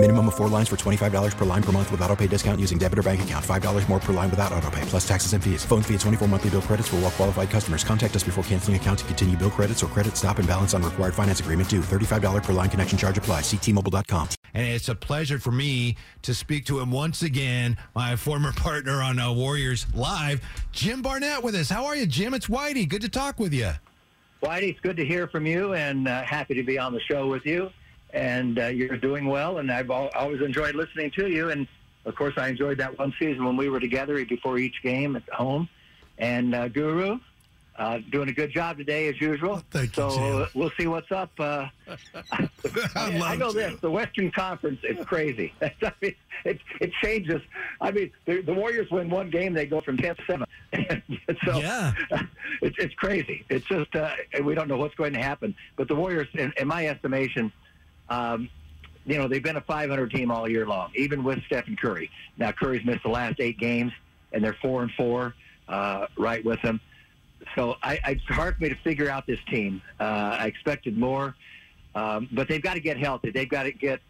Minimum of four lines for $25 per line per month with auto pay discount using debit or bank account. $5 more per line without auto pay, plus taxes and fees. Phone fee at 24 monthly bill credits for all well qualified customers. Contact us before canceling account to continue bill credits or credit stop and balance on required finance agreement due. $35 per line connection charge apply. Ctmobile.com. And it's a pleasure for me to speak to him once again, my former partner on uh, Warriors Live, Jim Barnett with us. How are you, Jim? It's Whitey. Good to talk with you. Whitey, it's good to hear from you and uh, happy to be on the show with you. And uh, you're doing well, and I've al- always enjoyed listening to you. And of course, I enjoyed that one season when we were together before each game at home. And uh, Guru, uh, doing a good job today as usual. Thank you, so uh, we'll see what's up. Uh, I, I know this: the Western Conference is crazy. I mean, it it changes. I mean, the, the Warriors win one game, they go from ten to seven. so Yeah. it's it's crazy. It's just uh, we don't know what's going to happen. But the Warriors, in, in my estimation, um, you know, they've been a 500 team all year long, even with Stephen Curry. Now Curry's missed the last eight games, and they're four and four, uh, right with him. So I, it's hard for me to figure out this team. Uh, I expected more, um, but they've got to get healthy. They've got to get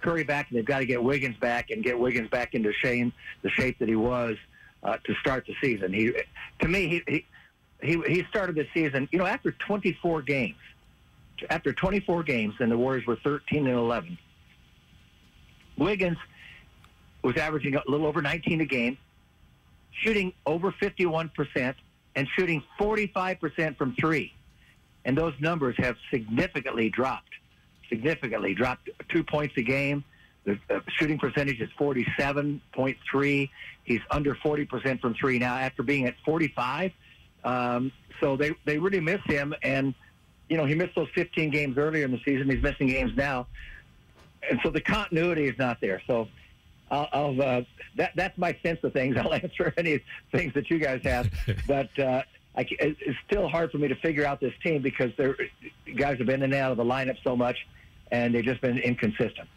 Curry back, and they've got to get Wiggins back, and get Wiggins back into shame, the shape that he was uh, to start the season. He, to me, he, he he he started the season. You know, after 24 games, after 24 games, and the Warriors were 13 and 11. Wiggins was averaging a little over 19 a game, shooting over 51%, and shooting 45% from three. And those numbers have significantly dropped, significantly dropped two points a game. The uh, shooting percentage is 47.3. He's under 40% from three now after being at 45. Um, so they, they really miss him. And, you know, he missed those 15 games earlier in the season. He's missing games now. And so the continuity is not there. So I'll, I'll uh, that that's my sense of things. I'll answer any things that you guys have, but uh, I, it's still hard for me to figure out this team because they're guys have been in and out of the lineup so much, and they've just been inconsistent.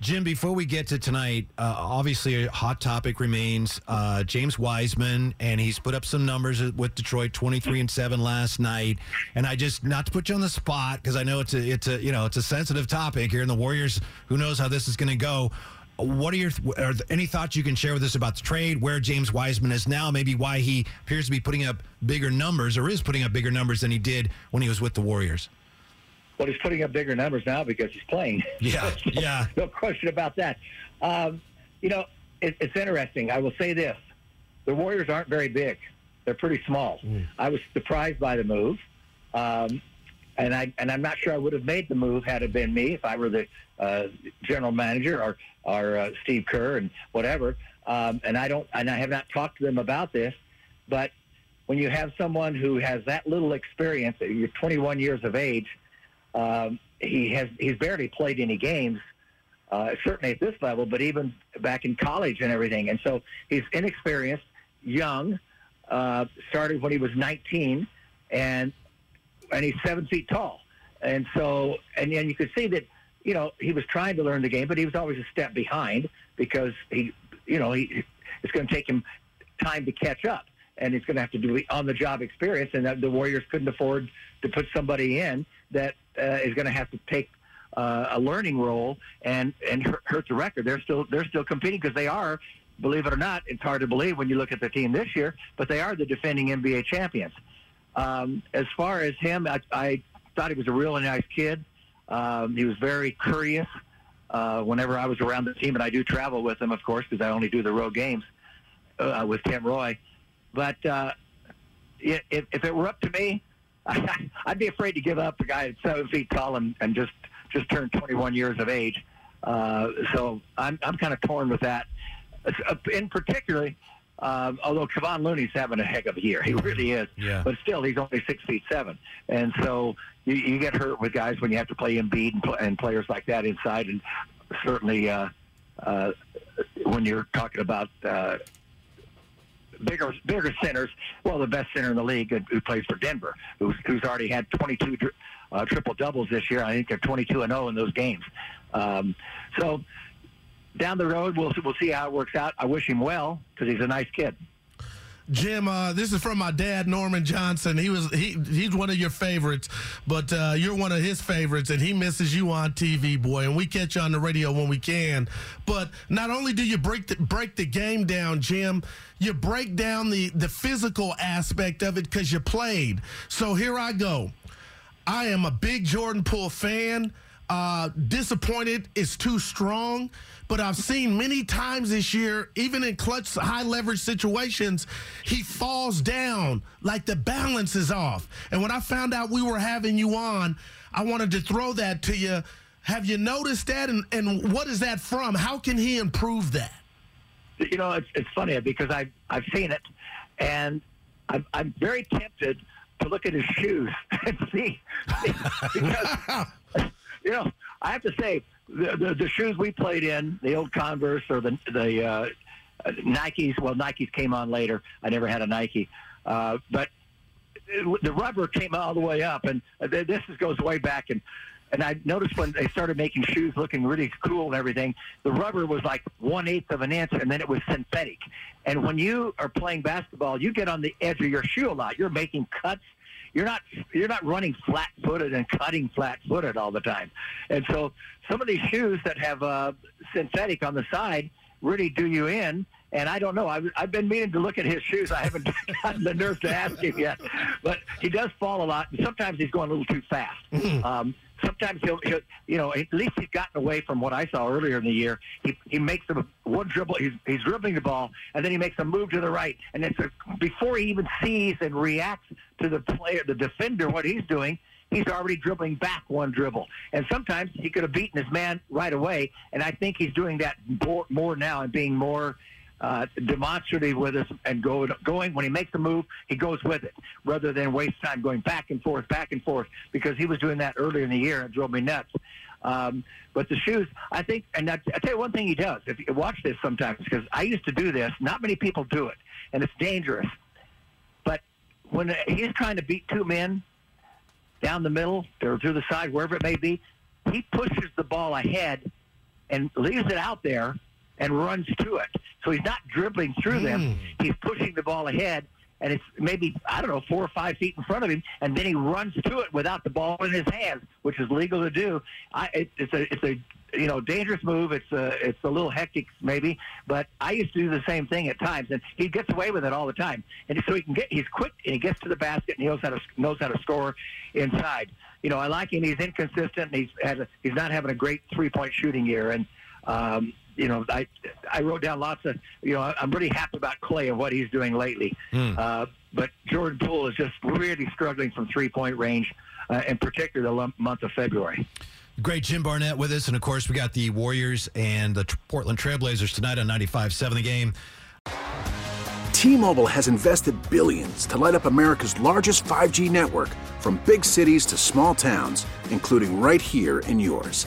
Jim, before we get to tonight, uh, obviously a hot topic remains uh, James Wiseman, and he's put up some numbers with Detroit, twenty three and seven last night. And I just not to put you on the spot because I know it's a it's a you know it's a sensitive topic here in the Warriors. Who knows how this is going to go? What are your are any thoughts you can share with us about the trade, where James Wiseman is now, maybe why he appears to be putting up bigger numbers or is putting up bigger numbers than he did when he was with the Warriors? Well, he's putting up bigger numbers now because he's playing. Yeah, yeah. no question about that. Um, you know, it, it's interesting. I will say this: the Warriors aren't very big; they're pretty small. I was surprised by the move, um, and I and I'm not sure I would have made the move had it been me if I were the uh, general manager or or uh, Steve Kerr and whatever. Um, and I don't, and I have not talked to them about this, but when you have someone who has that little experience, you're 21 years of age. Um, he has he's barely played any games, uh, certainly at this level, but even back in college and everything. And so he's inexperienced, young, uh, started when he was 19, and and he's seven feet tall. And so and then you could see that you know he was trying to learn the game, but he was always a step behind because he you know he it's going to take him time to catch up. And he's going to have to do the on-the-job experience, and the Warriors couldn't afford to put somebody in that is going to have to take uh, a learning role and and hurt, hurt the record. They're still they're still competing because they are, believe it or not, it's hard to believe when you look at the team this year, but they are the defending NBA champions. Um, as far as him, I, I thought he was a really nice kid. Um, he was very courteous. Uh, whenever I was around the team, and I do travel with him, of course, because I only do the road games uh, with Tim Roye. But uh, if, if it were up to me, I'd be afraid to give up a guy that's seven feet tall and, and just just turned 21 years of age. Uh, so I'm I'm kind of torn with that. Uh, In particularly, um, although Kevon Looney's having a heck of a year, he really is. Yeah. But still, he's only six feet seven, and so you, you get hurt with guys when you have to play Embiid and, pl- and players like that inside, and certainly uh, uh, when you're talking about. Uh, bigger bigger centers. Well, the best center in the league who- plays for Denver, who's, who's already had 22 dr- uh, triple doubles this year. I think they're 22 and 0 in those games. Um, so down the road, we'll we'll see how it works out. I wish him well because he's a nice kid. Jim, uh, this is from my dad, Norman Johnson. He was he he's one of your favorites, but uh, you're one of his favorites, and he misses you on TV, boy. And we catch you on the radio when we can. But not only do you break the, break the game down, Jim, you break down the the physical aspect of it because you played. So here I go. I am a big Jordan Poole fan. Uh, disappointed is too strong, but I've seen many times this year, even in clutch, high leverage situations, he falls down like the balance is off. And when I found out we were having you on, I wanted to throw that to you. Have you noticed that? And, and what is that from? How can he improve that? You know, it's, it's funny because I've, I've seen it, and I'm, I'm very tempted to look at his shoes and see because you know I have to say the, the the shoes we played in the old Converse or the the uh, Nikes well Nikes came on later I never had a Nike uh, but the rubber came all the way up and this goes way back and and I noticed when they started making shoes looking really cool and everything, the rubber was like one eighth of an inch, and then it was synthetic. And when you are playing basketball, you get on the edge of your shoe a lot. You're making cuts. You're not you're not running flat footed and cutting flat footed all the time. And so some of these shoes that have uh, synthetic on the side really do you in. And I don't know. I've, I've been meaning to look at his shoes. I haven't gotten the nerve to ask him yet. But he does fall a lot. And sometimes he's going a little too fast. Um, sometimes he'll, he'll, you know, at least he's gotten away from what I saw earlier in the year. He he makes a one dribble, he's he's dribbling the ball, and then he makes a move to the right, and it's a, before he even sees and reacts to the player, the defender, what he's doing. He's already dribbling back one dribble, and sometimes he could have beaten his man right away. And I think he's doing that more, more now and being more uh, demonstrative with us and go, going when he makes a move, he goes with it rather than waste time going back and forth, back and forth because he was doing that earlier in the year and it drove me nuts. Um, but the shoes, I think, and I, I tell you one thing he does. If you watch this sometimes, because I used to do this, not many people do it, and it's dangerous. But when he's trying to beat two men down the middle or through the side, wherever it may be, he pushes the ball ahead and leaves it out there and runs to it. So he's not dribbling through them. He's pushing the ball ahead, and it's maybe I don't know four or five feet in front of him, and then he runs to it without the ball in his hands, which is legal to do. I, it, it's a it's a you know dangerous move. It's a it's a little hectic maybe, but I used to do the same thing at times, and he gets away with it all the time. And so he can get he's quick and he gets to the basket and he knows how to knows how to score inside. You know I like him. He's inconsistent. And he's had a, he's not having a great three point shooting year, and um, you know, I I wrote down lots of, you know, I'm really happy about Clay and what he's doing lately. Hmm. Uh, but Jordan Poole is just really struggling from three point range, uh, in particular the lum- month of February. Great Jim Barnett with us. And of course, we got the Warriors and the T- Portland Trailblazers tonight on 95 the game. T-Mobile has invested billions to light up America's largest 5G network from big cities to small towns, including right here in yours.